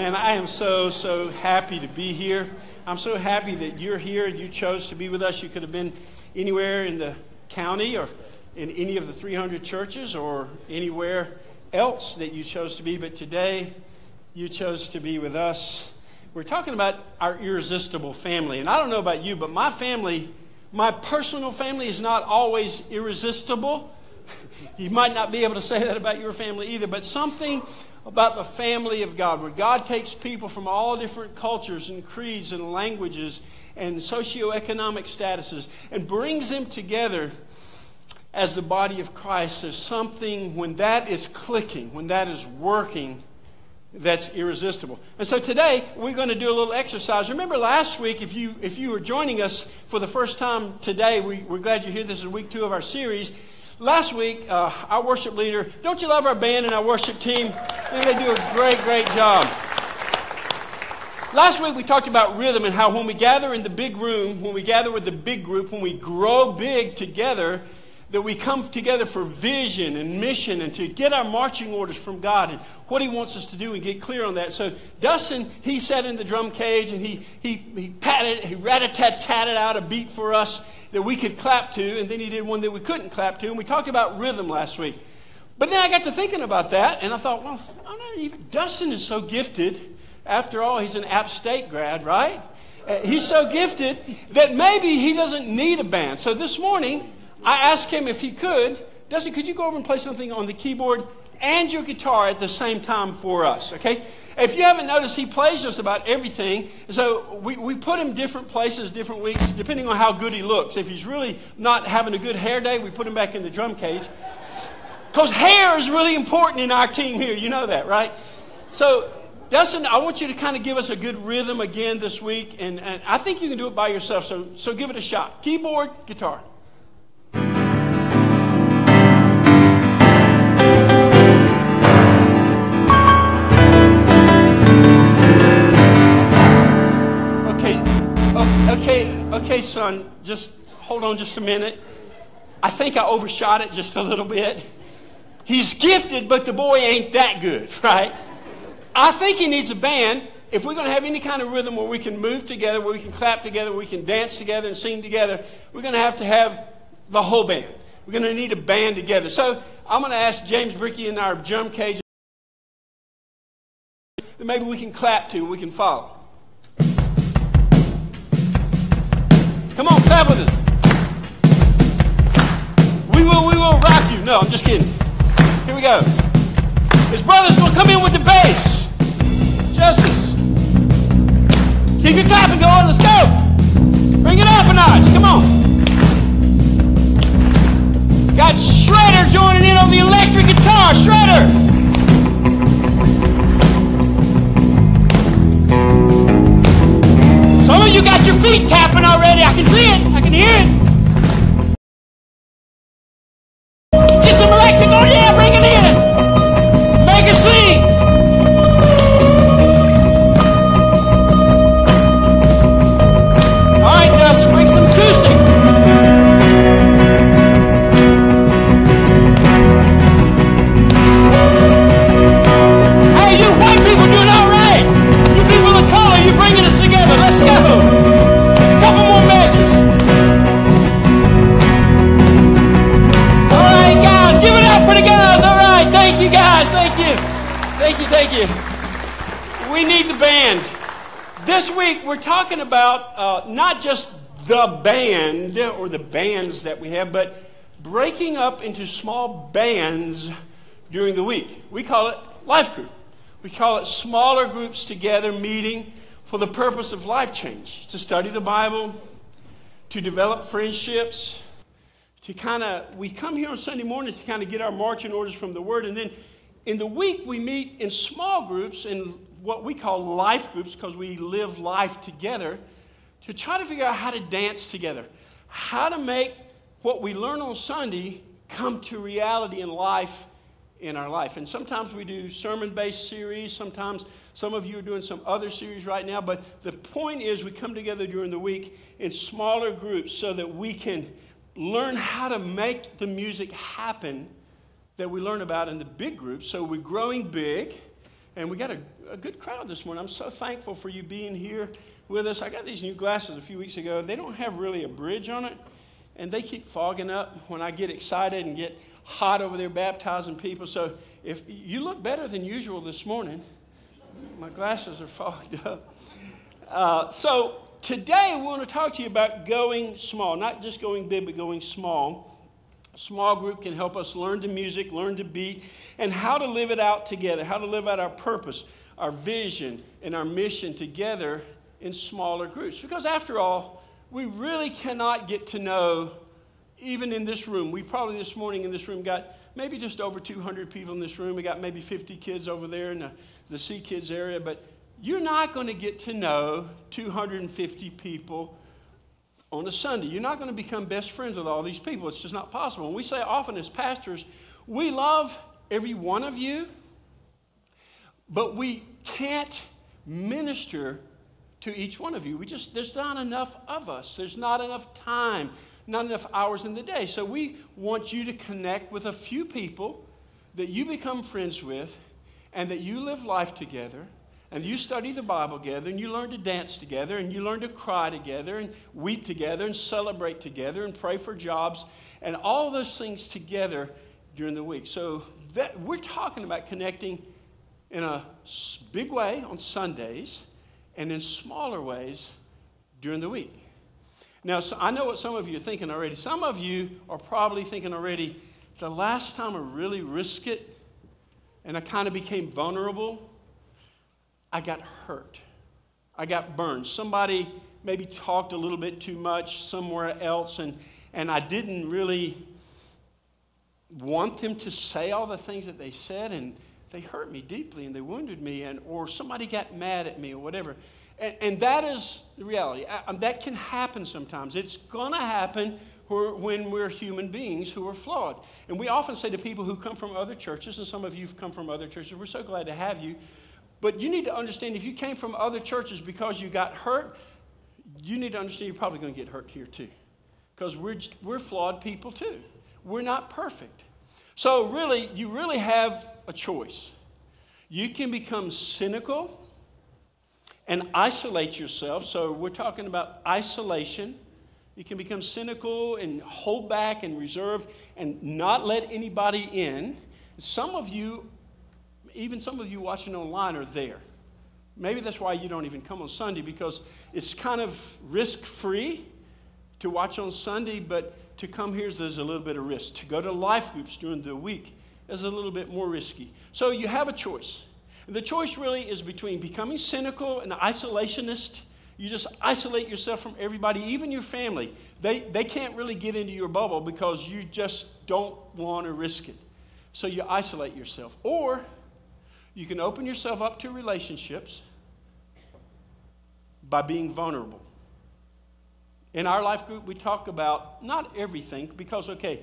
And I am so, so happy to be here. I'm so happy that you're here and you chose to be with us. You could have been anywhere in the county or in any of the 300 churches or anywhere else that you chose to be, but today you chose to be with us. We're talking about our irresistible family. And I don't know about you, but my family, my personal family, is not always irresistible. you might not be able to say that about your family either, but something about the family of God, where God takes people from all different cultures and creeds and languages and socioeconomic statuses and brings them together as the body of Christ. There's something, when that is clicking, when that is working, that's irresistible. And so today we're going to do a little exercise. Remember last week, if you if you were joining us for the first time today, we, we're glad you're here. This is week two of our series. Last week, uh, our worship leader, don't you love our band and our worship team? They do a great, great job. Last week we talked about rhythm and how when we gather in the big room, when we gather with the big group, when we grow big together, that we come together for vision and mission and to get our marching orders from God and what He wants us to do and get clear on that. So Dustin, he sat in the drum cage and he, he, he patted, he rat-a-tat-tatted out a beat for us that we could clap to, and then he did one that we couldn't clap to, and we talked about rhythm last week. But then I got to thinking about that, and I thought, well, I'm not even, Dustin is so gifted. After all, he's an App State grad, right? Uh, he's so gifted that maybe he doesn't need a band. So this morning, I asked him if he could, Dustin, could you go over and play something on the keyboard and your guitar at the same time for us, okay? If you haven't noticed, he plays just about everything. So we, we put him different places, different weeks, depending on how good he looks. If he's really not having a good hair day, we put him back in the drum cage. Because hair is really important in our team here. You know that, right? So, Dustin, I want you to kind of give us a good rhythm again this week. And, and I think you can do it by yourself. So, so give it a shot. Keyboard, guitar. Okay, okay, son, just hold on just a minute. I think I overshot it just a little bit. He's gifted, but the boy ain't that good, right? I think he needs a band. If we're going to have any kind of rhythm where we can move together, where we can clap together, we can dance together and sing together, we're going to have to have the whole band. We're going to need a band together. So I'm going to ask James Bricky in our drum cage that maybe we can clap to and we can follow. Come on, clap with us. We will, we will rock you. No, I'm just kidding. Here we go. His brother's to come in with the bass. Justice. Keep your clapping going. Let's go. Bring it up a notch. Come on. Got Shredder joining in on the electric guitar. Shredder. Feet tapping already. I can see it. I can hear it. That we have, but breaking up into small bands during the week. We call it life group. We call it smaller groups together meeting for the purpose of life change to study the Bible, to develop friendships, to kind of, we come here on Sunday morning to kind of get our marching orders from the Word, and then in the week, we meet in small groups, in what we call life groups, because we live life together, to try to figure out how to dance together, how to make what we learn on Sunday come to reality in life in our life. And sometimes we do sermon based series, sometimes some of you are doing some other series right now, but the point is we come together during the week in smaller groups so that we can learn how to make the music happen that we learn about in the big groups. So we're growing big. And we got a, a good crowd this morning. I'm so thankful for you being here with us. I got these new glasses a few weeks ago. They don't have really a bridge on it, and they keep fogging up when I get excited and get hot over there baptizing people. So if you look better than usual this morning, my glasses are fogged up. Uh, so today we want to talk to you about going small, not just going big, but going small. Small group can help us learn the music, learn to beat, and how to live it out together, how to live out our purpose, our vision, and our mission together in smaller groups. Because after all, we really cannot get to know, even in this room, we probably this morning in this room got maybe just over 200 people in this room. We got maybe 50 kids over there in the, the Kids area, but you're not going to get to know 250 people on a Sunday. You're not going to become best friends with all these people. It's just not possible. And we say often as pastors, we love every one of you, but we can't minister to each one of you. We just, there's not enough of us. There's not enough time, not enough hours in the day. So we want you to connect with a few people that you become friends with and that you live life together and you study the Bible together, and you learn to dance together, and you learn to cry together, and weep together, and celebrate together, and pray for jobs, and all those things together during the week. So that, we're talking about connecting in a big way on Sundays and in smaller ways during the week. Now, so I know what some of you are thinking already. Some of you are probably thinking already, the last time I really risked it and I kind of became vulnerable I got hurt. I got burned. Somebody maybe talked a little bit too much somewhere else, and, and I didn't really want them to say all the things that they said, and they hurt me deeply and they wounded me, and, or somebody got mad at me or whatever. And, and that is the reality. I, um, that can happen sometimes. It's going to happen when we're human beings who are flawed. And we often say to people who come from other churches, and some of you have come from other churches, we're so glad to have you. But you need to understand if you came from other churches because you got hurt, you need to understand you're probably going to get hurt here too. Because we're, we're flawed people too. We're not perfect. So, really, you really have a choice. You can become cynical and isolate yourself. So, we're talking about isolation. You can become cynical and hold back and reserve and not let anybody in. Some of you even some of you watching online are there. Maybe that's why you don't even come on Sunday because it's kind of risk free to watch on Sunday, but to come here there's a little bit of risk. To go to life groups during the week is a little bit more risky. So you have a choice. And the choice really is between becoming cynical and isolationist. You just isolate yourself from everybody, even your family. They, they can't really get into your bubble because you just don't want to risk it. So you isolate yourself. Or you can open yourself up to relationships by being vulnerable. In our life group, we talk about not everything because, okay,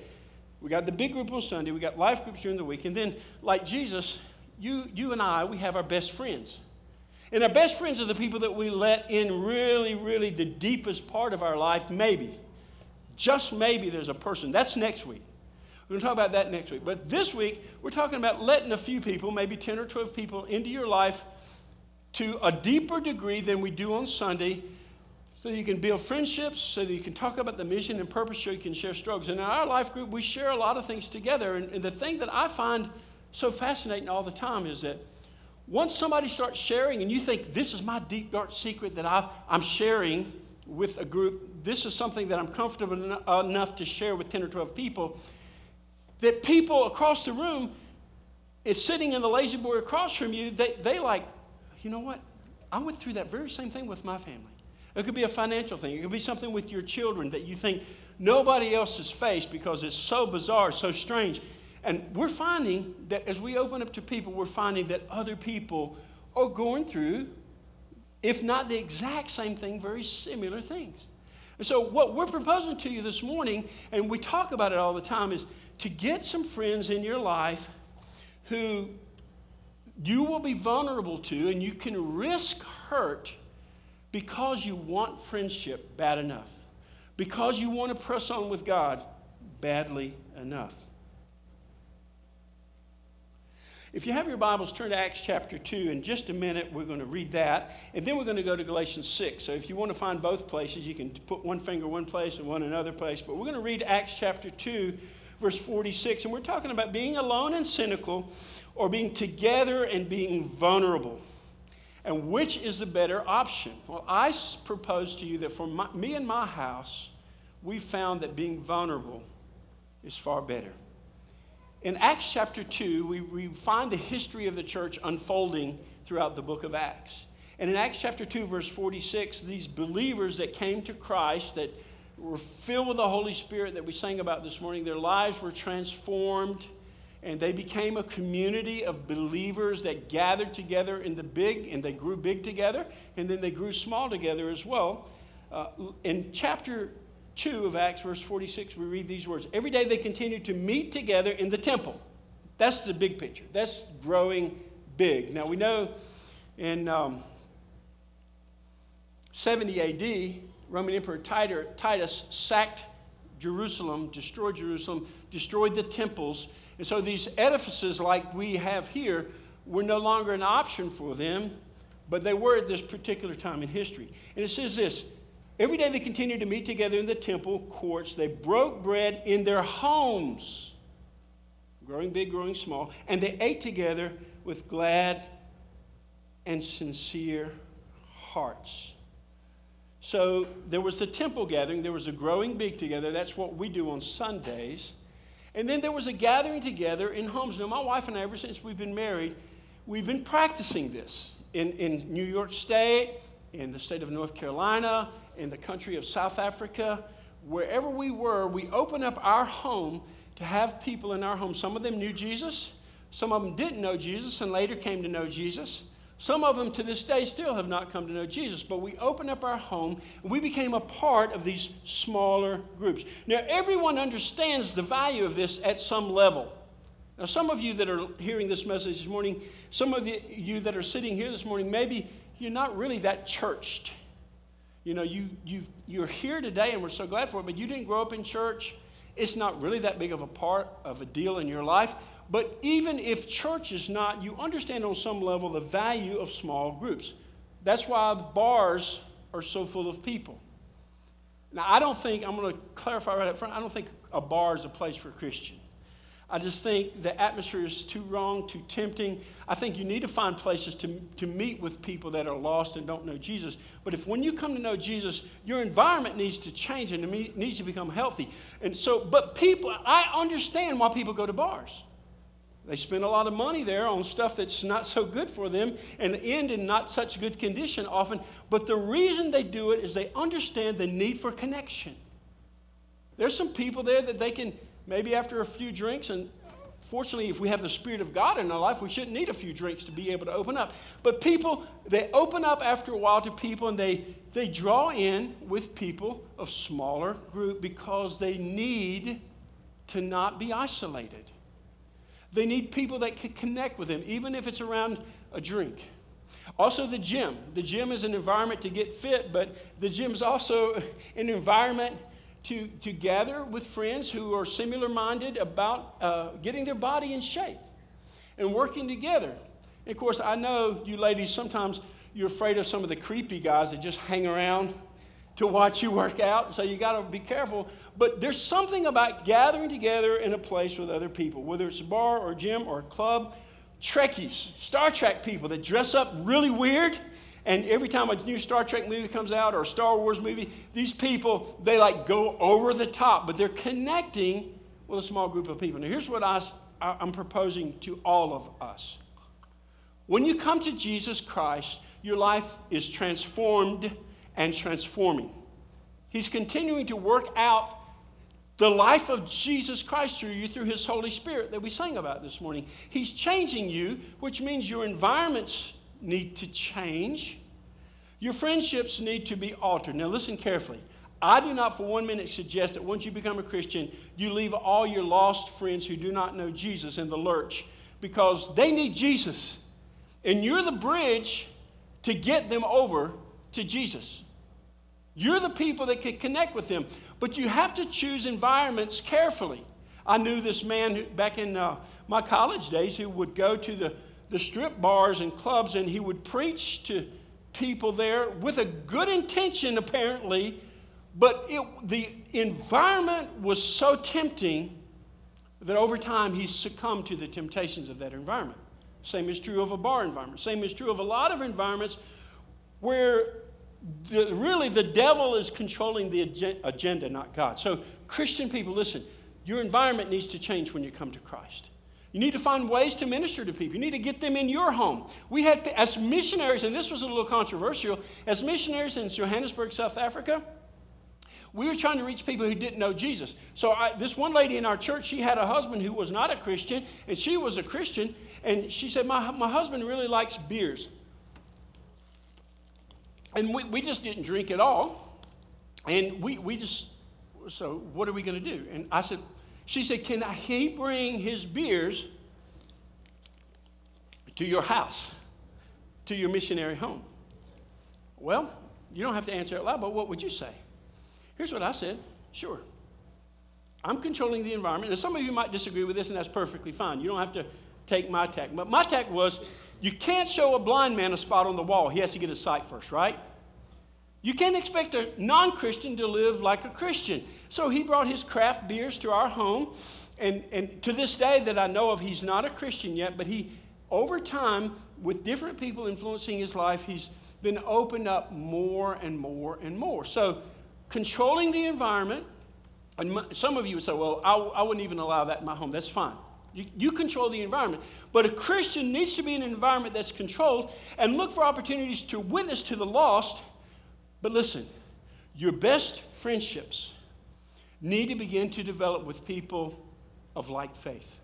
we got the big group on Sunday, we got life groups during the week, and then, like Jesus, you, you and I, we have our best friends. And our best friends are the people that we let in really, really the deepest part of our life, maybe. Just maybe there's a person. That's next week. We're going to talk about that next week. But this week, we're talking about letting a few people, maybe 10 or 12 people, into your life to a deeper degree than we do on Sunday so you can build friendships, so that you can talk about the mission and purpose, so you can share struggles. And in our life group, we share a lot of things together. And, and the thing that I find so fascinating all the time is that once somebody starts sharing and you think, this is my deep, dark secret that I, I'm sharing with a group, this is something that I'm comfortable enough to share with 10 or 12 people, that people across the room is sitting in the La-Z-Boy across from you, they, they like, you know what? I went through that very same thing with my family. It could be a financial thing. It could be something with your children that you think nobody else has faced because it's so bizarre, so strange. And we're finding that as we open up to people, we're finding that other people are going through, if not the exact same thing, very similar things. And so, what we're proposing to you this morning, and we talk about it all the time, is to get some friends in your life who you will be vulnerable to and you can risk hurt because you want friendship bad enough, because you want to press on with God badly enough. If you have your Bibles, turn to Acts chapter 2. In just a minute, we're going to read that. And then we're going to go to Galatians 6. So if you want to find both places, you can put one finger one place and one another place. But we're going to read Acts chapter 2, verse 46. And we're talking about being alone and cynical or being together and being vulnerable. And which is the better option? Well, I propose to you that for my, me and my house, we found that being vulnerable is far better. In Acts chapter 2, we, we find the history of the church unfolding throughout the book of Acts. And in Acts chapter 2, verse 46, these believers that came to Christ, that were filled with the Holy Spirit that we sang about this morning, their lives were transformed and they became a community of believers that gathered together in the big, and they grew big together, and then they grew small together as well. Uh, in chapter 2 of Acts, verse 46, we read these words Every day they continued to meet together in the temple. That's the big picture. That's growing big. Now we know in um, 70 AD, Roman Emperor Titus sacked Jerusalem, destroyed Jerusalem, destroyed the temples. And so these edifices, like we have here, were no longer an option for them, but they were at this particular time in history. And it says this Every day they continued to meet together in the temple courts. They broke bread in their homes, growing big, growing small, and they ate together with glad and sincere hearts. So there was the temple gathering, there was a growing big together. That's what we do on Sundays. And then there was a gathering together in homes. Now, my wife and I, ever since we've been married, we've been practicing this in, in New York State, in the state of North Carolina, in the country of South Africa, wherever we were, we opened up our home to have people in our home. Some of them knew Jesus, some of them didn't know Jesus and later came to know Jesus. Some of them to this day still have not come to know Jesus, but we opened up our home and we became a part of these smaller groups. Now, everyone understands the value of this at some level. Now, some of you that are hearing this message this morning, some of you that are sitting here this morning, maybe you're not really that churched. You know, you, you, you're here today and we're so glad for it, but you didn't grow up in church. It's not really that big of a part of a deal in your life. But even if church is not, you understand on some level the value of small groups. That's why bars are so full of people. Now, I don't think, I'm going to clarify right up front, I don't think a bar is a place for a Christian. I just think the atmosphere is too wrong, too tempting. I think you need to find places to, to meet with people that are lost and don't know Jesus. But if when you come to know Jesus, your environment needs to change and it needs to become healthy. And so, but people, I understand why people go to bars. They spend a lot of money there on stuff that's not so good for them and end in not such good condition often. But the reason they do it is they understand the need for connection. There's some people there that they can maybe after a few drinks, and fortunately, if we have the Spirit of God in our life, we shouldn't need a few drinks to be able to open up. But people, they open up after a while to people and they, they draw in with people of smaller group because they need to not be isolated. They need people that can connect with them, even if it's around a drink. Also, the gym. The gym is an environment to get fit, but the gym is also an environment to, to gather with friends who are similar minded about uh, getting their body in shape and working together. And of course, I know you ladies, sometimes you're afraid of some of the creepy guys that just hang around to watch you work out, so you got to be careful. But there's something about gathering together in a place with other people, whether it's a bar or a gym or a club. Trekkies, Star Trek people that dress up really weird and every time a new Star Trek movie comes out or a Star Wars movie, these people, they like go over the top, but they're connecting with a small group of people. Now, here's what I, I'm proposing to all of us. When you come to Jesus Christ, your life is transformed and transforming. He's continuing to work out the life of Jesus Christ through you through his Holy Spirit that we sang about this morning. He's changing you, which means your environment's need to change. Your friendships need to be altered. Now, listen carefully. I do not for one minute suggest that once you become a Christian, you leave all your lost friends who do not know Jesus in the lurch because they need Jesus. And you're the bridge to get them over to Jesus. You're the people that can connect with them. But you have to choose environments carefully. I knew this man who, back in uh, my college days who would go to the, the strip bars and clubs and he would preach to people there with a good intention, apparently, but it, the environment was so tempting that over time he succumbed to the temptations of that environment. Same is true of a bar environment. Same is true of a lot of environments where the, really the devil is controlling the agenda, not God. So, Christian people, listen, your environment needs to change when you come to Christ. You need to find ways to minister to people. You need to get them in your home. We had, as missionaries, and this was a little controversial, as missionaries in Johannesburg, South Africa, we were trying to reach people who didn't know Jesus. So, I, this one lady in our church, she had a husband who was not a Christian, and she was a Christian, and she said, My, my husband really likes beers. And we, we just didn't drink at all. And we, we just, so what are we going to do? And I said, She said, Can he bring his beers to your house, to your missionary home? Well, you don't have to answer it loud, but what would you say? Here's what I said sure. I'm controlling the environment. And some of you might disagree with this, and that's perfectly fine. You don't have to take my tack. But my tack was you can't show a blind man a spot on the wall. He has to get his sight first, right? You can't expect a non Christian to live like a Christian. So he brought his craft beers to our home. And, and to this day, that I know of, he's not a Christian yet, but he, over time, with different people influencing his life, he's been opened up more and more and more. So controlling the environment, and some of you would say, well, I, I wouldn't even allow that in my home. That's fine. You, you, control the environment. But a Christian needs to be in an environment that's controlled and look for opportunities to witness to the lost. But listen, your best friendships need to begin to develop with people of like faith,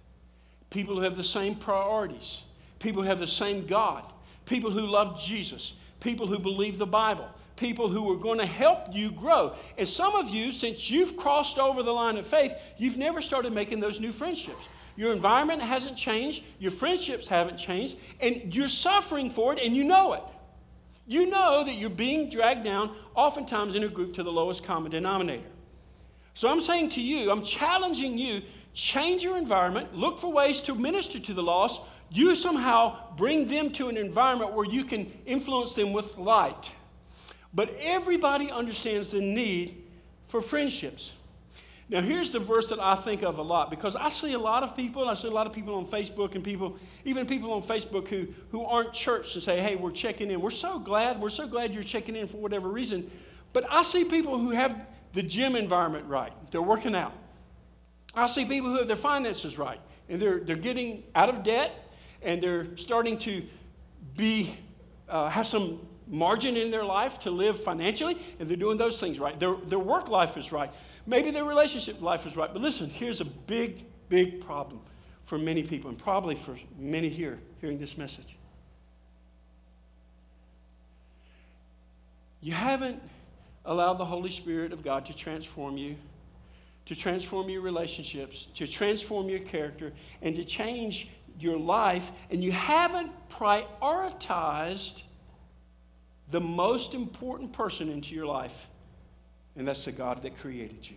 people who have the same priorities, people who have the same God, people who love Jesus, people who believe the Bible, people who are going to help you grow. And some of you, since you've crossed over the line of faith, you've never started making those new friendships. Your environment hasn't changed, your friendships haven't changed, and you're suffering for it, and you know it. You know that you're being dragged down, oftentimes in a group, to the lowest common denominator. So I'm saying to you, I'm challenging you change your environment, look for ways to minister to the lost. You somehow bring them to an environment where you can influence them with light. But everybody understands the need for friendships. Now, here's the verse that I think of a lot because I see a lot of people, I see a lot of people on Facebook and people, even people on Facebook who, who aren't church and say, hey, we're checking in. We're so glad, we're so glad you're checking in for whatever reason. But I see people who have the gym environment right, they're working out. I see people who have their finances right, and they're, they're getting out of debt and they're starting to be, uh, have some margin in their life to live financially, and they're doing those things right. Their, their work life is right. Maybe their relationship life is right. But listen, here's a big, big problem for many people, and probably for many here hearing this message. You haven't allowed the Holy Spirit of God to transform you, to transform your relationships, to transform your character, and to change your life, and you haven't prioritized the most important person into your life, and that's the God that created you.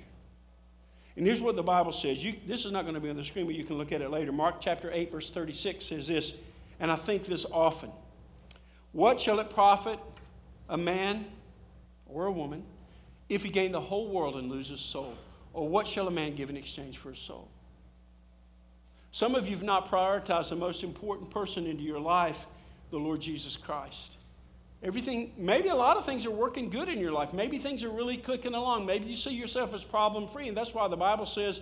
And here's what the Bible says. You, this is not going to be on the screen, but you can look at it later. Mark chapter 8, verse 36 says this, and I think this often. What shall it profit a man or a woman if he gain the whole world and lose his soul? Or what shall a man give in exchange for his soul? Some of you have not prioritized the most important person into your life, the Lord Jesus Christ. Everything, maybe a lot of things are working good in your life. Maybe things are really clicking along. Maybe you see yourself as problem free. And that's why the Bible says,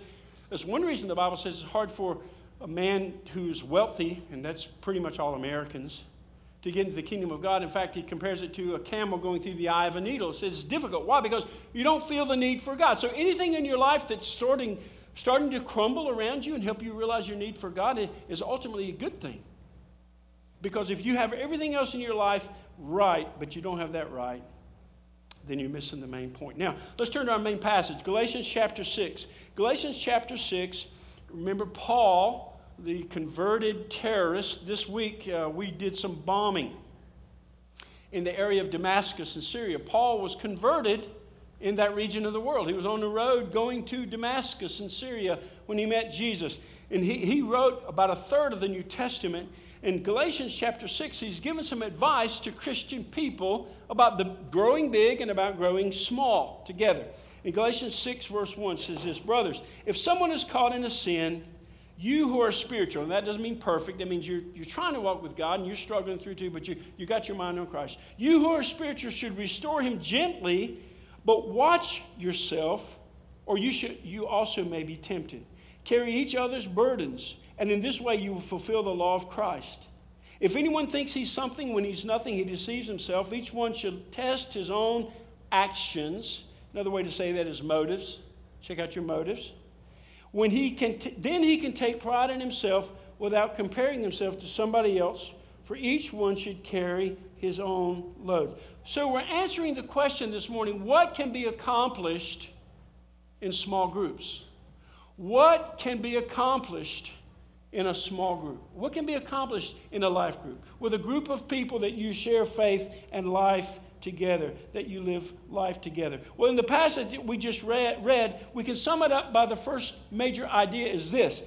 that's one reason the Bible says it's hard for a man who's wealthy, and that's pretty much all Americans, to get into the kingdom of God. In fact, he compares it to a camel going through the eye of a needle. It says it's difficult. Why? Because you don't feel the need for God. So anything in your life that's starting, starting to crumble around you and help you realize your need for God is ultimately a good thing. Because if you have everything else in your life right, but you don't have that right, then you're missing the main point. Now, let's turn to our main passage Galatians chapter 6. Galatians chapter 6, remember Paul, the converted terrorist, this week uh, we did some bombing in the area of Damascus in Syria. Paul was converted in that region of the world. He was on the road going to Damascus in Syria when he met Jesus. And he, he wrote about a third of the New Testament. In Galatians chapter 6, he's given some advice to Christian people about the growing big and about growing small together. In Galatians 6, verse 1 says this Brothers, if someone is caught in a sin, you who are spiritual, and that doesn't mean perfect, that means you're, you're trying to walk with God and you're struggling through too, but you, you got your mind on Christ. You who are spiritual should restore him gently, but watch yourself, or you, should, you also may be tempted. Carry each other's burdens, and in this way you will fulfill the law of Christ. If anyone thinks he's something when he's nothing, he deceives himself. Each one should test his own actions. Another way to say that is motives. Check out your motives. When he can t- then he can take pride in himself without comparing himself to somebody else, for each one should carry his own load. So we're answering the question this morning what can be accomplished in small groups? What can be accomplished in a small group? What can be accomplished in a life group? With a group of people that you share faith and life together, that you live life together. Well, in the passage we just read, read, we can sum it up by the first major idea is this.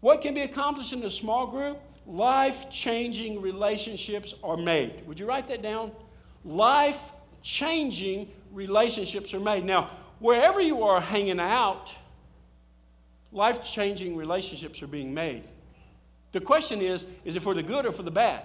What can be accomplished in a small group? Life changing relationships are made. Would you write that down? Life changing relationships are made. Now, wherever you are hanging out, life changing relationships are being made. The question is is it for the good or for the bad?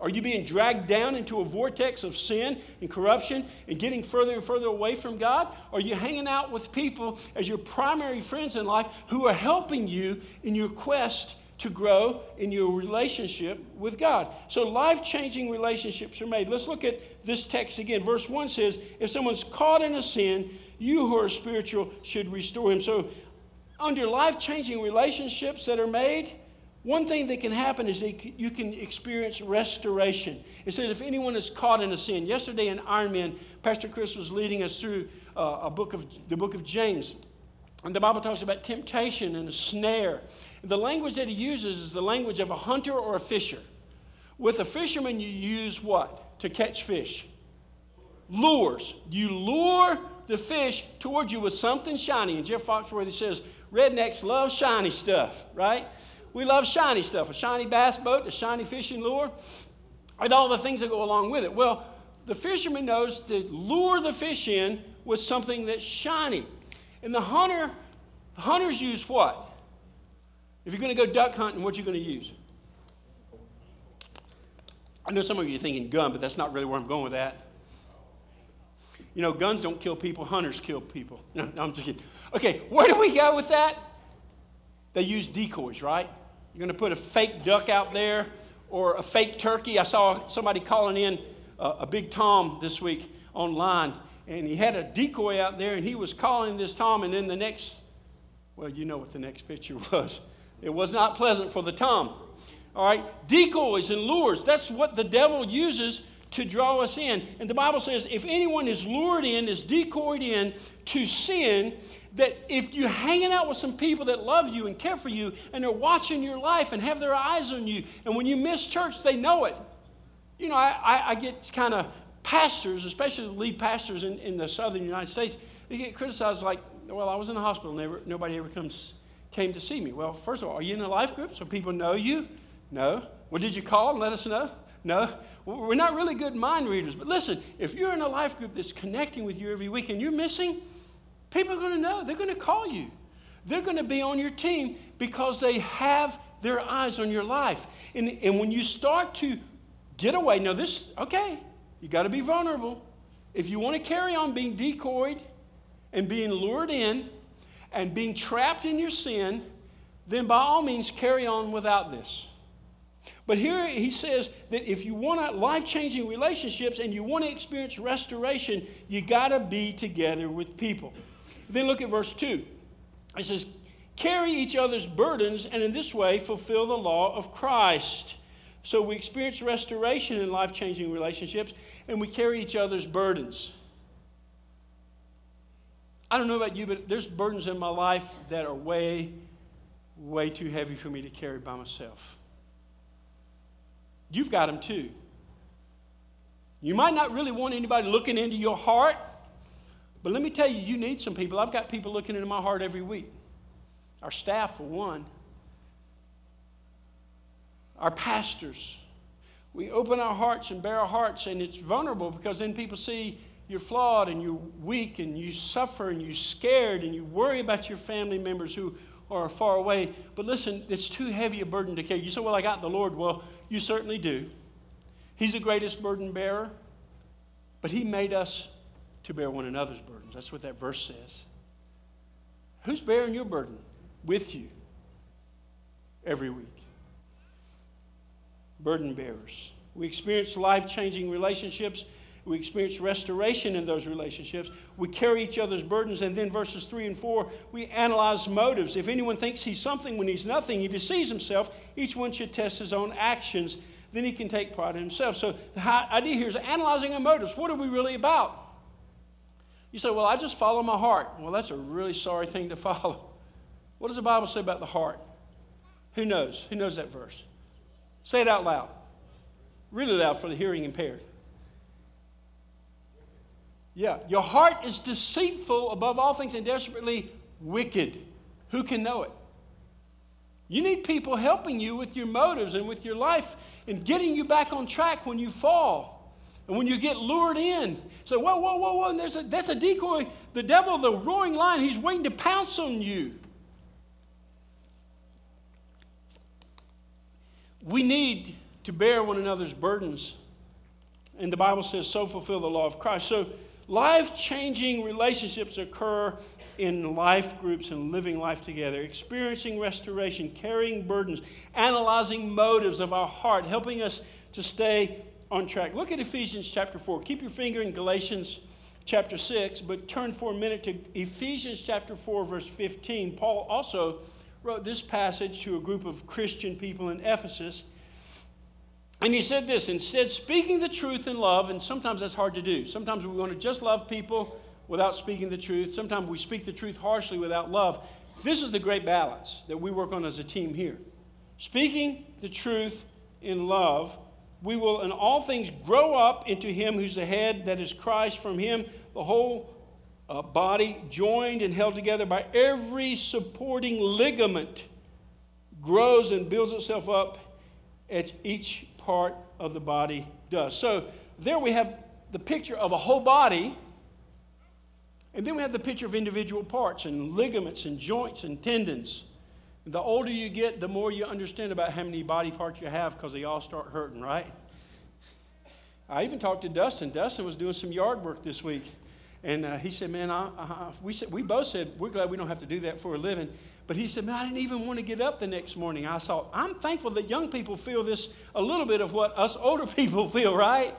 Are you being dragged down into a vortex of sin and corruption and getting further and further away from God? Are you hanging out with people as your primary friends in life who are helping you in your quest to grow in your relationship with God? So, life changing relationships are made. Let's look at this text again. Verse 1 says, If someone's caught in a sin, you who are spiritual should restore him. So, under life changing relationships that are made, one thing that can happen is that you can experience restoration. It says if anyone is caught in a sin. Yesterday in Ironman, Pastor Chris was leading us through uh, a book of the book of James. And the Bible talks about temptation and a snare. The language that he uses is the language of a hunter or a fisher. With a fisherman, you use what? To catch fish. Lures. You lure the fish towards you with something shiny. And Jeff Foxworthy says, rednecks love shiny stuff, right? We love shiny stuff a shiny bass boat, a shiny fishing lure, and all the things that go along with it. Well, the fisherman knows to lure the fish in with something that's shiny. And the hunter, hunters use what? If you're going to go duck hunting, what are you going to use? I know some of you are thinking gun, but that's not really where I'm going with that. You know, guns don't kill people, hunters kill people. No, no I'm thinking. Okay, where do we go with that? They use decoys, right? You're going to put a fake duck out there or a fake turkey. I saw somebody calling in a, a big Tom this week online, and he had a decoy out there, and he was calling this Tom, and then the next, well, you know what the next picture was. It was not pleasant for the Tom. All right, decoys and lures, that's what the devil uses to draw us in. And the Bible says if anyone is lured in, is decoyed in to sin, that if you're hanging out with some people that love you and care for you and they're watching your life and have their eyes on you, and when you miss church, they know it. You know, I, I, I get kind of pastors, especially lead pastors in, in the southern United States, they get criticized like, well, I was in the hospital, never, nobody ever comes, came to see me. Well, first of all, are you in a life group so people know you? No. Well, did you call and let us know? No. We're not really good mind readers. But listen, if you're in a life group that's connecting with you every week and you're missing, People are going to know. They're going to call you. They're going to be on your team because they have their eyes on your life. And, and when you start to get away, now this, okay, you got to be vulnerable. If you want to carry on being decoyed and being lured in and being trapped in your sin, then by all means carry on without this. But here he says that if you want life changing relationships and you want to experience restoration, you got to be together with people. Then look at verse 2. It says, Carry each other's burdens, and in this way fulfill the law of Christ. So we experience restoration in life changing relationships, and we carry each other's burdens. I don't know about you, but there's burdens in my life that are way, way too heavy for me to carry by myself. You've got them too. You might not really want anybody looking into your heart But let me tell you, you need some people. I've got people looking into my heart every week. Our staff, for one, our pastors. We open our hearts and bare our hearts, and it's vulnerable because then people see you're flawed and you're weak and you suffer and you're scared and you worry about your family members who are far away. But listen, it's too heavy a burden to carry. You say, Well, I got the Lord. Well, you certainly do. He's the greatest burden bearer, but He made us to bear one another's burdens. That's what that verse says. Who's bearing your burden with you every week? Burden bearers. We experience life changing relationships we experience restoration in those relationships. We carry each other's burdens. And then verses 3 and 4, we analyze motives. If anyone thinks he's something when he's nothing, he deceives himself. Each one should test his own actions. Then he can take pride in himself. So the idea here is analyzing our motives. What are we really about? You say, well, I just follow my heart. Well, that's a really sorry thing to follow. What does the Bible say about the heart? Who knows? Who knows that verse? Say it out loud. Really loud for the hearing impaired. Yeah, your heart is deceitful above all things and desperately wicked. Who can know it? You need people helping you with your motives and with your life and getting you back on track when you fall and when you get lured in. say, whoa, whoa, whoa, whoa, there's a, that's a decoy. The devil, the roaring lion, he's waiting to pounce on you. We need to bear one another's burdens. And the Bible says, so fulfill the law of Christ. So, Life changing relationships occur in life groups and living life together, experiencing restoration, carrying burdens, analyzing motives of our heart, helping us to stay on track. Look at Ephesians chapter 4. Keep your finger in Galatians chapter 6, but turn for a minute to Ephesians chapter 4, verse 15. Paul also wrote this passage to a group of Christian people in Ephesus. And he said this instead, speaking the truth in love, and sometimes that's hard to do. Sometimes we want to just love people without speaking the truth. Sometimes we speak the truth harshly without love. This is the great balance that we work on as a team here. Speaking the truth in love, we will in all things grow up into Him who's the head, that is Christ. From Him, the whole uh, body, joined and held together by every supporting ligament, grows and builds itself up as each part of the body does. So there we have the picture of a whole body, and then we have the picture of individual parts and ligaments and joints and tendons. The older you get, the more you understand about how many body parts you have because they all start hurting, right? I even talked to Dustin. Dustin was doing some yard work this week. And uh, he said, Man, I, I, we, said, we both said, We're glad we don't have to do that for a living. But he said, Man, I didn't even want to get up the next morning. I thought, I'm thankful that young people feel this a little bit of what us older people feel, right?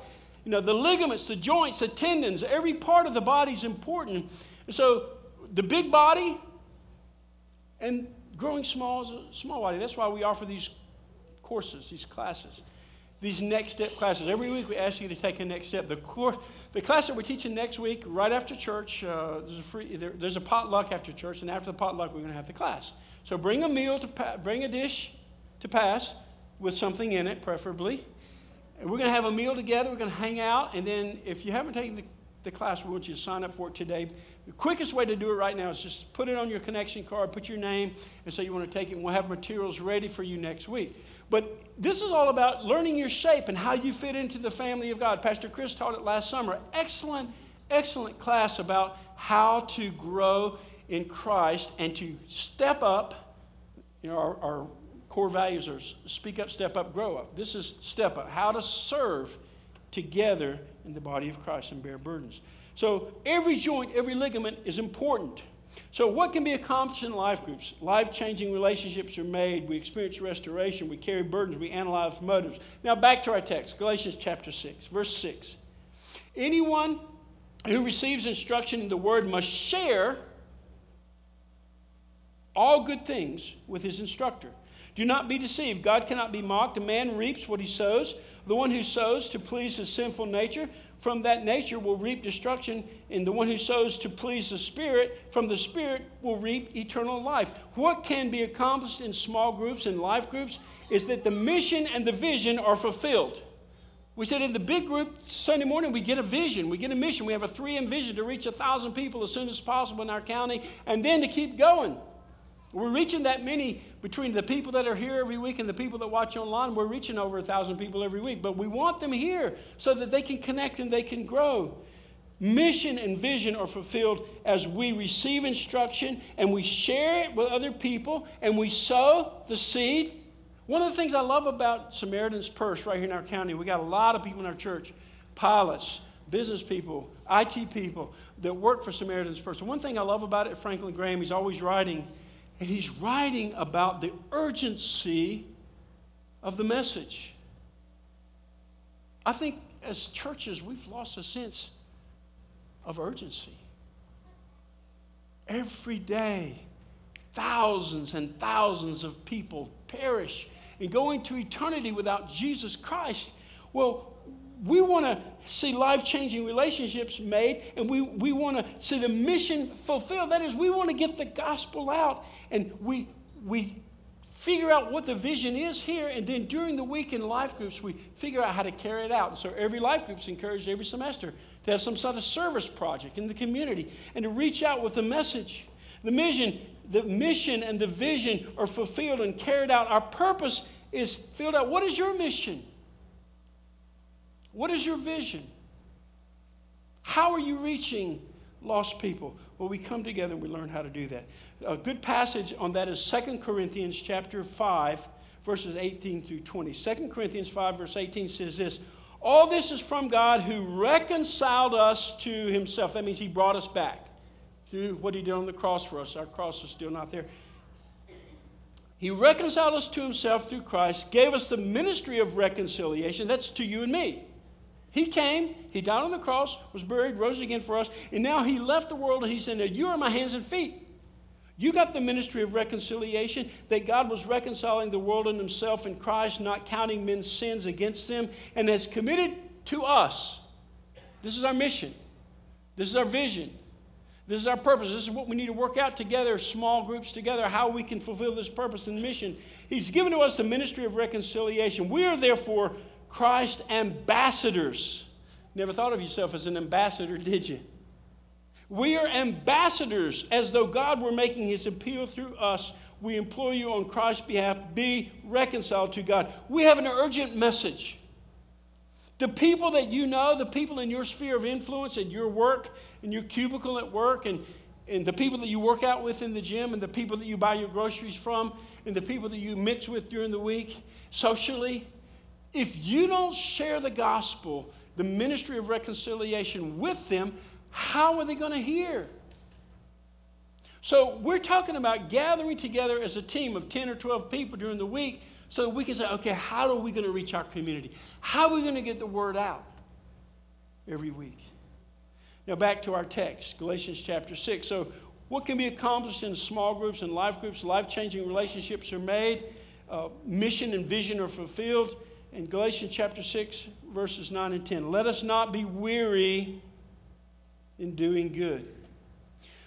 You know, the ligaments, the joints, the tendons, every part of the body is important. And so the big body and growing small is a small body. That's why we offer these courses, these classes these next step classes. Every week we ask you to take a next step. The, course, the class that we're teaching next week, right after church, uh, there's, a free, there, there's a potluck after church, and after the potluck, we're going to have the class. So bring a meal to pa- bring a dish to pass with something in it, preferably. And we're going to have a meal together. We're going to hang out, and then if you haven't taken the, the class, we want you to sign up for it today. The quickest way to do it right now is just put it on your connection card, put your name, and say you want to take it, and we'll have materials ready for you next week. But this is all about learning your shape and how you fit into the family of God. Pastor Chris taught it last summer. Excellent, excellent class about how to grow in Christ and to step up. You know, our, our core values are speak up, step up, grow up. This is step up. How to serve together in the body of Christ and bear burdens. So every joint, every ligament is important. So, what can be accomplished in life groups? Life changing relationships are made. We experience restoration. We carry burdens. We analyze motives. Now, back to our text Galatians chapter 6, verse 6. Anyone who receives instruction in the word must share all good things with his instructor. Do not be deceived. God cannot be mocked. A man reaps what he sows. The one who sows to please his sinful nature from that nature will reap destruction, and the one who sows to please the Spirit from the Spirit will reap eternal life. What can be accomplished in small groups and life groups is that the mission and the vision are fulfilled. We said in the big group Sunday morning, we get a vision, we get a mission. We have a 3M vision to reach a 1,000 people as soon as possible in our county and then to keep going. We're reaching that many between the people that are here every week and the people that watch online. We're reaching over a 1,000 people every week, but we want them here so that they can connect and they can grow. Mission and vision are fulfilled as we receive instruction and we share it with other people and we sow the seed. One of the things I love about Samaritan's Purse right here in our county, we got a lot of people in our church, pilots, business people, IT people that work for Samaritan's Purse. one thing I love about it, Franklin Graham, he's always writing, and he's writing about the urgency of the message. I think as churches, we've lost a sense of urgency. Every day, thousands and thousands of people perish and go into eternity without Jesus Christ. Well, we want to see life changing relationships made and we, we want to see the mission fulfilled. That is, we want to get the gospel out and we, we figure out what the vision is here, and then during the week in life groups, we figure out how to carry it out. And so every life group is encouraged every semester to have some sort of service project in the community and to reach out with a message. The mission, the mission and the vision are fulfilled and carried out. Our purpose is filled out. What is your mission? What is your vision? How are you reaching lost people? Well, we come together and we learn how to do that. A good passage on that is 2 Corinthians chapter 5, verses 18 through 20. 2 Corinthians 5, verse 18 says this All this is from God who reconciled us to himself. That means he brought us back through what he did on the cross for us. Our cross is still not there. He reconciled us to himself through Christ, gave us the ministry of reconciliation. That's to you and me. He came, he died on the cross, was buried, rose again for us, and now he left the world and he said, Now you are my hands and feet. You got the ministry of reconciliation, that God was reconciling the world and himself in Christ, not counting men's sins against them, and has committed to us. This is our mission. This is our vision. This is our purpose. This is what we need to work out together, small groups together, how we can fulfill this purpose and mission. He's given to us the ministry of reconciliation. We are therefore Christ ambassadors. Never thought of yourself as an ambassador, did you? We are ambassadors as though God were making his appeal through us. We implore you on Christ's behalf be reconciled to God. We have an urgent message. The people that you know, the people in your sphere of influence at your work, in your cubicle at work, and, and the people that you work out with in the gym, and the people that you buy your groceries from, and the people that you mix with during the week, socially, if you don't share the gospel, the ministry of reconciliation with them, how are they going to hear? So we're talking about gathering together as a team of 10 or 12 people during the week so that we can say, okay, how are we going to reach our community? How are we going to get the word out every week? Now, back to our text, Galatians chapter 6. So, what can be accomplished in small groups and life groups? Life changing relationships are made, uh, mission and vision are fulfilled in Galatians chapter 6, verses 9 and 10. Let us not be weary in doing good.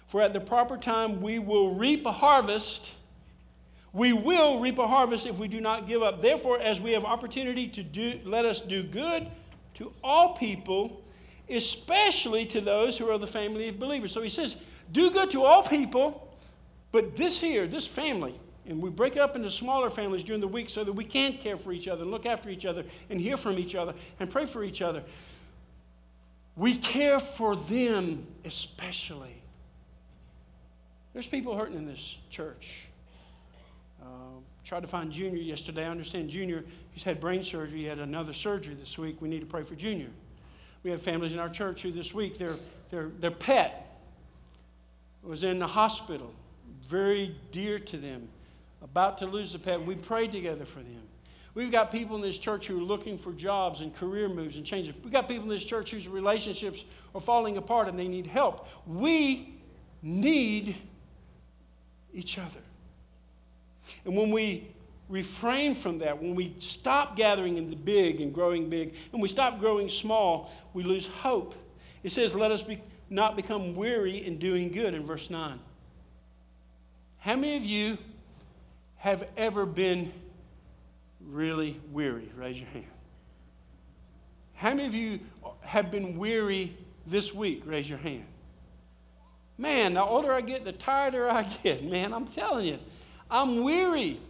For at the proper time we will reap a harvest. We will reap a harvest if we do not give up. Therefore, as we have opportunity to do, let us do good to all people, especially to those who are the family of believers. So he says, do good to all people, but this here, this family, and we break up into smaller families during the week so that we can care for each other and look after each other and hear from each other and pray for each other. We care for them especially. There's people hurting in this church. Uh, tried to find Junior yesterday. I understand Junior, he's had brain surgery. He had another surgery this week. We need to pray for Junior. We have families in our church who this week, their, their, their pet was in the hospital, very dear to them about to lose a pet, we prayed together for them. We've got people in this church who are looking for jobs and career moves and changes. We've got people in this church whose relationships are falling apart and they need help. We need each other. And when we refrain from that, when we stop gathering in the big and growing big, and we stop growing small, we lose hope. It says, Let us be, not become weary in doing good in verse 9. How many of you have ever been really weary? Raise your hand. How many of you have been weary this week? Raise your hand. Man, the older I get, the tireder I get. Man, I'm telling you, I'm weary.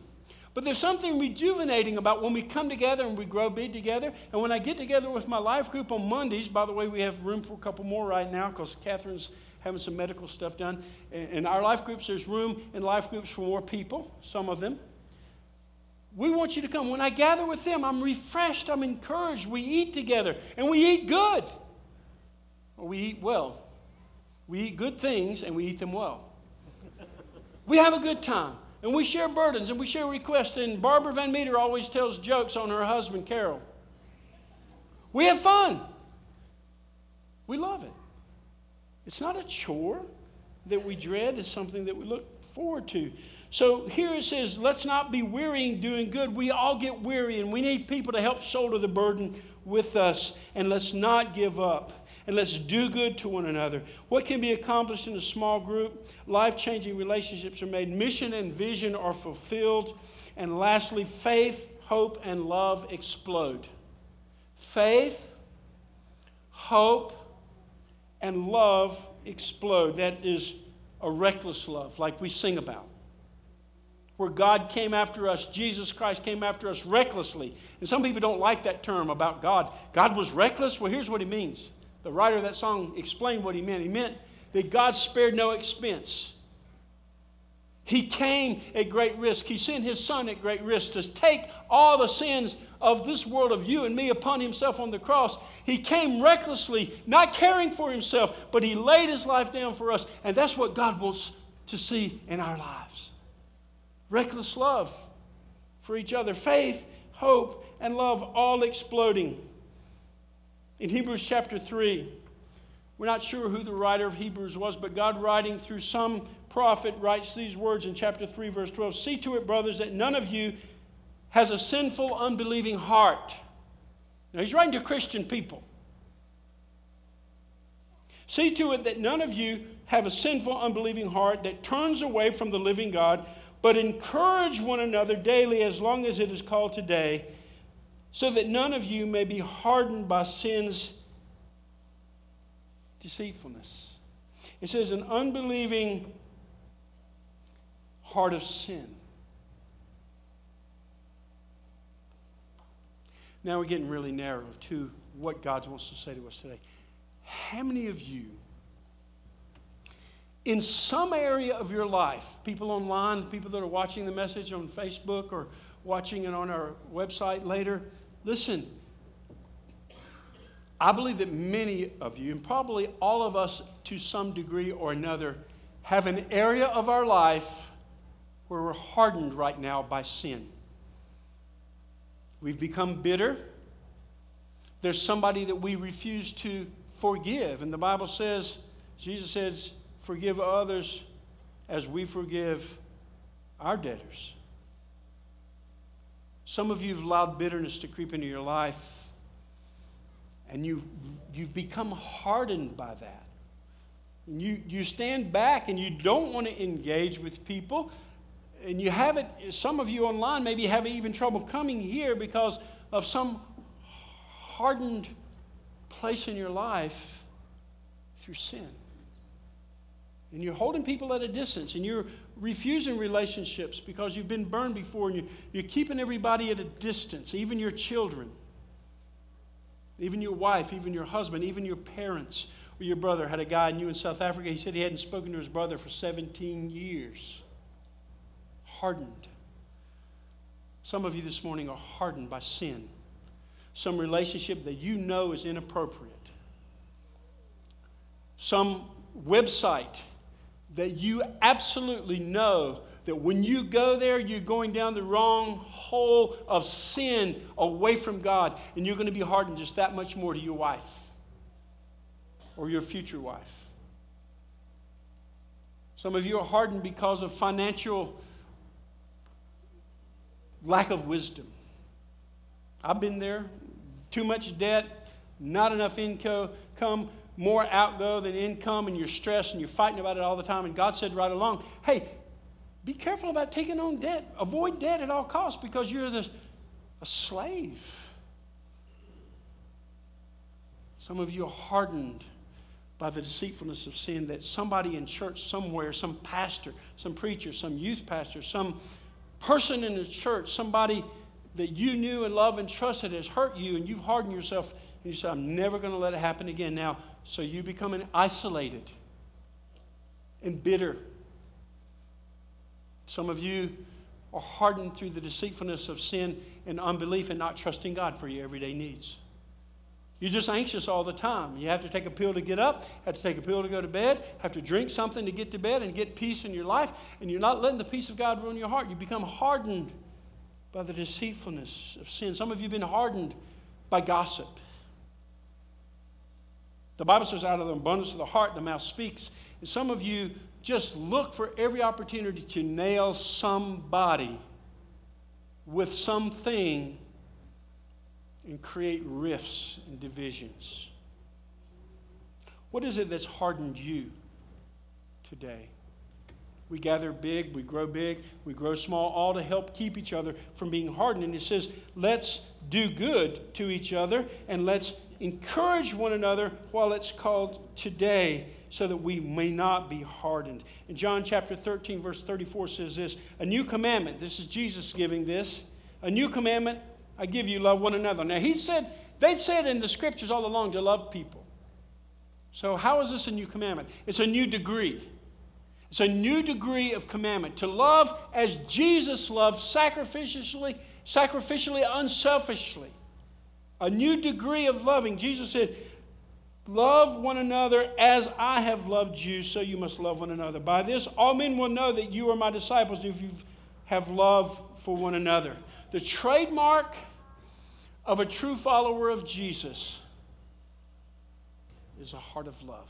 But there's something rejuvenating about when we come together and we grow big together. And when I get together with my life group on Mondays, by the way, we have room for a couple more right now because Catherine's having some medical stuff done. In our life groups, there's room in life groups for more people, some of them. We want you to come. When I gather with them, I'm refreshed, I'm encouraged. We eat together, and we eat good. Or we eat well. We eat good things, and we eat them well. we have a good time, and we share burdens, and we share requests. And Barbara Van Meter always tells jokes on her husband, Carol. We have fun. We love it. It's not a chore that we dread, it's something that we look forward to. So here it says, let's not be wearying doing good. We all get weary, and we need people to help shoulder the burden with us. And let's not give up. And let's do good to one another. What can be accomplished in a small group? Life changing relationships are made, mission and vision are fulfilled. And lastly, faith, hope, and love explode. Faith, hope, and love explode. That is a reckless love, like we sing about where God came after us, Jesus Christ came after us recklessly. And some people don't like that term about God. God was reckless? Well, here's what he means. The writer of that song explained what he meant. He meant that God spared no expense. He came at great risk. He sent his son at great risk to take all the sins of this world, of you and me, upon himself on the cross. He came recklessly, not caring for himself, but he laid his life down for us. And that's what God wants to see in our lives reckless love for each other, faith, hope, and love all exploding. In Hebrews chapter 3, we're not sure who the writer of Hebrews was, but God, writing through some prophet, writes these words in chapter 3, verse 12 See to it, brothers, that none of you has a sinful, unbelieving heart. Now, he's writing to Christian people. See to it that none of you have a sinful, unbelieving heart that turns away from the living God but encourage one another daily as long as it is called today, so that none of you may be hardened by sin's deceitfulness. It says, an unbelieving heart of sin. Now we're getting really narrow to what God wants to say to us today. How many of you in some area of your life, people online, people that are watching the message on Facebook or watching it on our website later, listen, I believe that many of you, and probably all of us to some degree or another, have an area of our life where we're hardened right now by sin. We've become bitter. There's somebody that we refuse to forgive. And the Bible says, Jesus says, forgive others as we forgive our debtors. Some of you have allowed bitterness to creep into your life, and you, you've become hardened by that. And you, you stand back and you don't want to engage with people. And you haven't, some of you online maybe have even trouble coming here because of some hardened place in your life through sin and you're holding people at a distance and you're refusing relationships because you've been burned before and you, you're keeping everybody at a distance, even your children, even your wife, even your husband, even your parents or your brother. Had a guy I knew in South Africa, he said he hadn't spoken to his brother for 17 years. Hardened. Some of you this morning are hardened by sin, some relationship that you know is inappropriate, some website that you absolutely know that when you go there, you're going down the wrong hole of sin away from God, and you're going to be hardened just that much more to your wife or your future wife. Some of you are hardened because of financial lack of wisdom. I've been there. Too much debt, not enough income, more outgo than income and you're stressed and you're fighting about it all the time. And God said right along, hey, be careful about taking on debt. Avoid debt at all costs because you're the, a slave. Some of you are hardened by the deceitfulness of sin that somebody in church somewhere, some pastor, some preacher, some youth pastor, some person in the church, somebody that you knew and loved and trusted has hurt you, and you've hardened yourself, and you say, I'm never going to let it happen again. Now, so you become an isolated and bitter. Some of you are hardened through the deceitfulness of sin and unbelief and not trusting God for your everyday needs. You're just anxious all the time. You have to take a pill to get up, have to take a pill to go to bed, have to drink something to get to bed and get peace in your life, and you're not letting the peace of God rule your heart. You become hardened by the deceitfulness of sin. Some of you have been hardened by gossip. The Bible says, out of the abundance of the heart, the mouth speaks. And some of you just look for every opportunity to nail somebody with something and create rifts and divisions. What is it that's hardened you today? We gather big, we grow big, we grow small, all to help keep each other from being hardened. And it says, let's do good to each other and let's encourage one another while it's called today so that we may not be hardened. In John chapter 13, verse 34 says this A new commandment, this is Jesus giving this, a new commandment I give you, love one another. Now, he said, they said in the scriptures all along to love people. So, how is this a new commandment? It's a new degree. It's a new degree of commandment to love as Jesus loved, sacrificially, sacrificially, unselfishly. A new degree of loving. Jesus said, Love one another as I have loved you, so you must love one another. By this, all men will know that you are my disciples if you have love for one another. The trademark of a true follower of Jesus is a heart of love.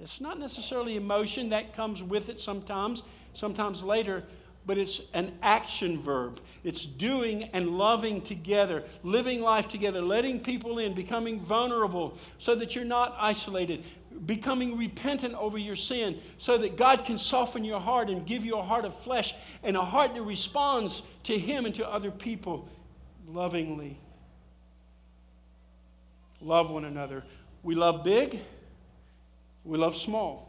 It's not necessarily emotion that comes with it sometimes, sometimes later, but it's an action verb. It's doing and loving together, living life together, letting people in, becoming vulnerable so that you're not isolated, becoming repentant over your sin so that God can soften your heart and give you a heart of flesh and a heart that responds to Him and to other people lovingly. Love one another. We love big, we love small.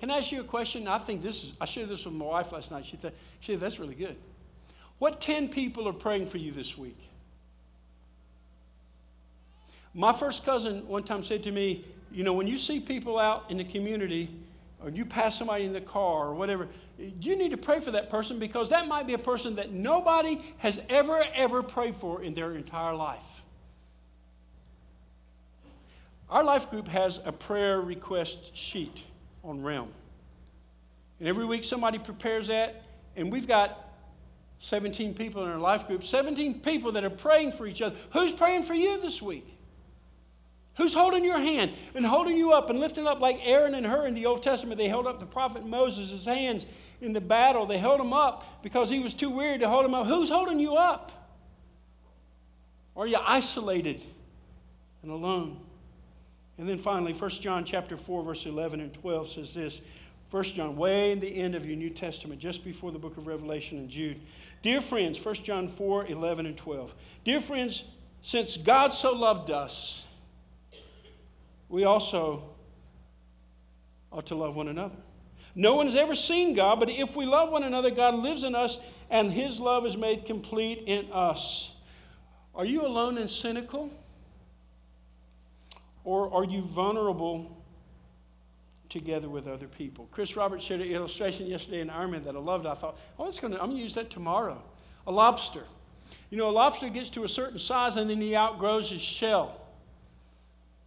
Can I ask you a question? I think this is, I shared this with my wife last night. She said, she said, that's really good. What 10 people are praying for you this week? My first cousin one time said to me, You know, when you see people out in the community, or you pass somebody in the car or whatever, you need to pray for that person because that might be a person that nobody has ever, ever prayed for in their entire life. Our life group has a prayer request sheet on Realm. And every week somebody prepares that, and we've got 17 people in our life group, 17 people that are praying for each other. Who's praying for you this week? Who's holding your hand and holding you up and lifting up like Aaron and Hur in the Old Testament? They held up the prophet Moses' hands in the battle. They held him up because he was too weary to hold him up. Who's holding you up? Are you isolated and alone? And then finally, 1 John chapter 4, verse 11 and 12 says this. 1 John, way in the end of your New Testament, just before the book of Revelation and Jude. Dear friends, 1 John 4, 11 and 12. Dear friends, since God so loved us, we also ought to love one another. No one has ever seen God, but if we love one another, God lives in us, and his love is made complete in us. Are you alone and cynical? Or are you vulnerable together with other people? Chris Roberts shared an illustration yesterday in Ironman that I loved. I thought, oh, it's gonna, I'm going to use that tomorrow. A lobster. You know, a lobster gets to a certain size and then he outgrows his shell.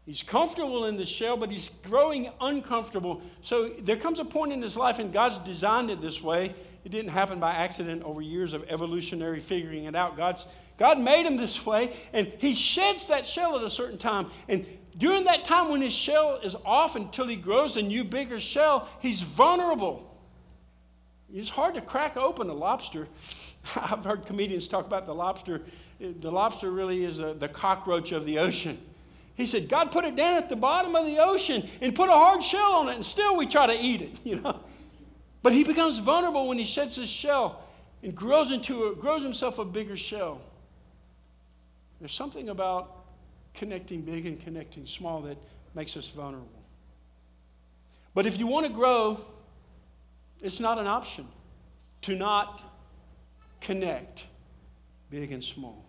He's comfortable in the shell, but he's growing uncomfortable. So there comes a point in his life, and God's designed it this way. It didn't happen by accident over years of evolutionary figuring it out. God's, God made him this way, and he sheds that shell at a certain time. And during that time when his shell is off until he grows a new, bigger shell, he's vulnerable. It's hard to crack open a lobster. I've heard comedians talk about the lobster. The lobster really is a, the cockroach of the ocean. He said, God put it down at the bottom of the ocean and put a hard shell on it, and still we try to eat it, you know. But he becomes vulnerable when he sheds his shell and grows into a, grows himself a bigger shell. There's something about connecting big and connecting small that makes us vulnerable. But if you want to grow, it's not an option to not connect big and small.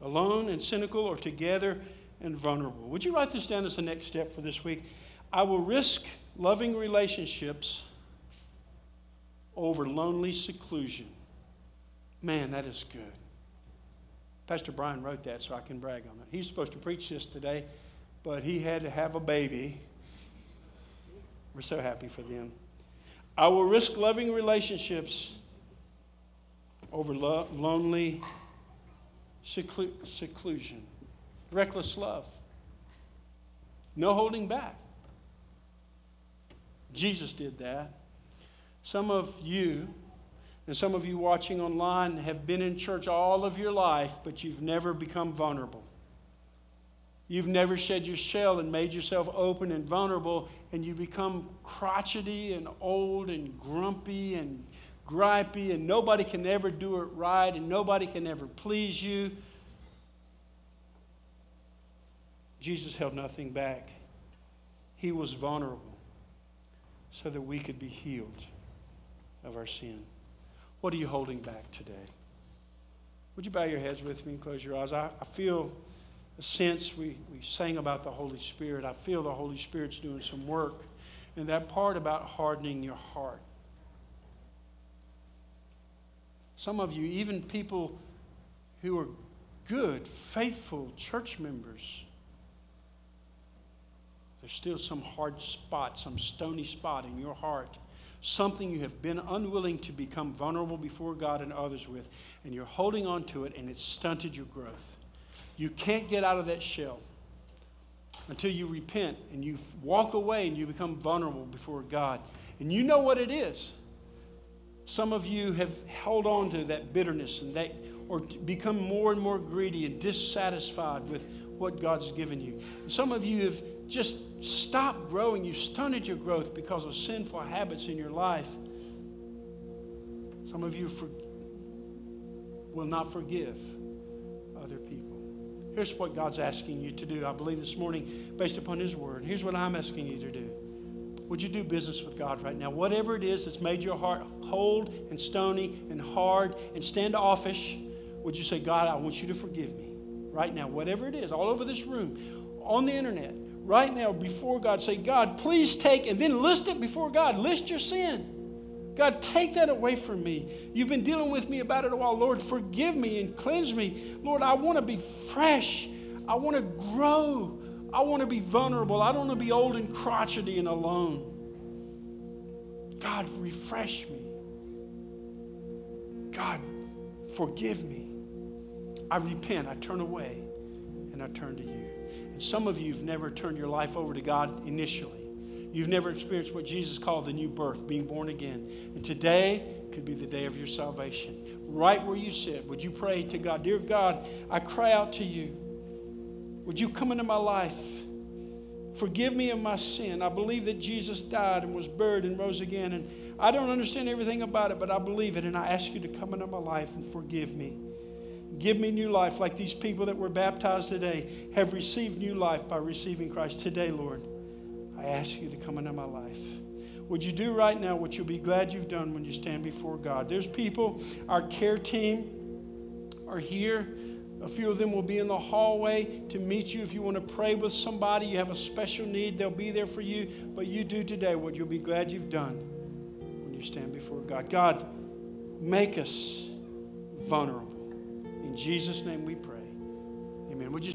Alone and cynical or together and vulnerable. Would you write this down as the next step for this week? I will risk loving relationships over lonely seclusion. Man, that is good. Pastor Brian wrote that, so I can brag on it. He's supposed to preach this today, but he had to have a baby. We're so happy for them. I will risk loving relationships over lo- lonely seclu- seclusion, reckless love, no holding back. Jesus did that. Some of you, and some of you watching online, have been in church all of your life, but you've never become vulnerable. You've never shed your shell and made yourself open and vulnerable, and you become crotchety and old and grumpy and gripey, and nobody can ever do it right, and nobody can ever please you. Jesus held nothing back. He was vulnerable so that we could be healed of our sin. What are you holding back today? Would you bow your heads with me and close your eyes? I, I feel a sense we, we sang about the Holy Spirit. I feel the Holy Spirit's doing some work. And that part about hardening your heart. Some of you, even people who are good, faithful church members, there's still some hard spot, some stony spot in your heart. Something you have been unwilling to become vulnerable before God and others with, and you're holding on to it, and it's stunted your growth. You can't get out of that shell until you repent and you walk away and you become vulnerable before God. And you know what it is. Some of you have held on to that bitterness and that, or become more and more greedy and dissatisfied with what God's given you. Some of you have just stopped growing. You've stunted your growth because of sinful habits in your life. Some of you for, will not forgive other people. Here's what God's asking you to do, I believe, this morning, based upon His Word. Here's what I'm asking you to do. Would you do business with God right now? Whatever it is that's made your heart cold and stony and hard and standoffish, would you say, God, I want you to forgive me right now? Whatever it is, all over this room, on the internet, right now before God, say, God, please take, and then list it before God. List your sin. God, take that away from me. You've been dealing with me about it a while. Lord, forgive me and cleanse me. Lord, I want to be fresh. I want to grow. I want to be vulnerable. I don't want to be old and crotchety and alone. God, refresh me. God, forgive me. I repent. I turn away and I turn to you. Some of you have never turned your life over to God initially. You've never experienced what Jesus called the new birth, being born again. And today could be the day of your salvation. Right where you sit, would you pray to God, Dear God, I cry out to you. Would you come into my life? Forgive me of my sin. I believe that Jesus died and was buried and rose again. And I don't understand everything about it, but I believe it. And I ask you to come into my life and forgive me. Give me new life like these people that were baptized today have received new life by receiving Christ today, Lord. I ask you to come into my life. Would you do right now what you'll be glad you've done when you stand before God? There's people, our care team are here. A few of them will be in the hallway to meet you. If you want to pray with somebody, you have a special need, they'll be there for you. But you do today what you'll be glad you've done when you stand before God. God, make us vulnerable. Jesus' name we pray. Amen. Would you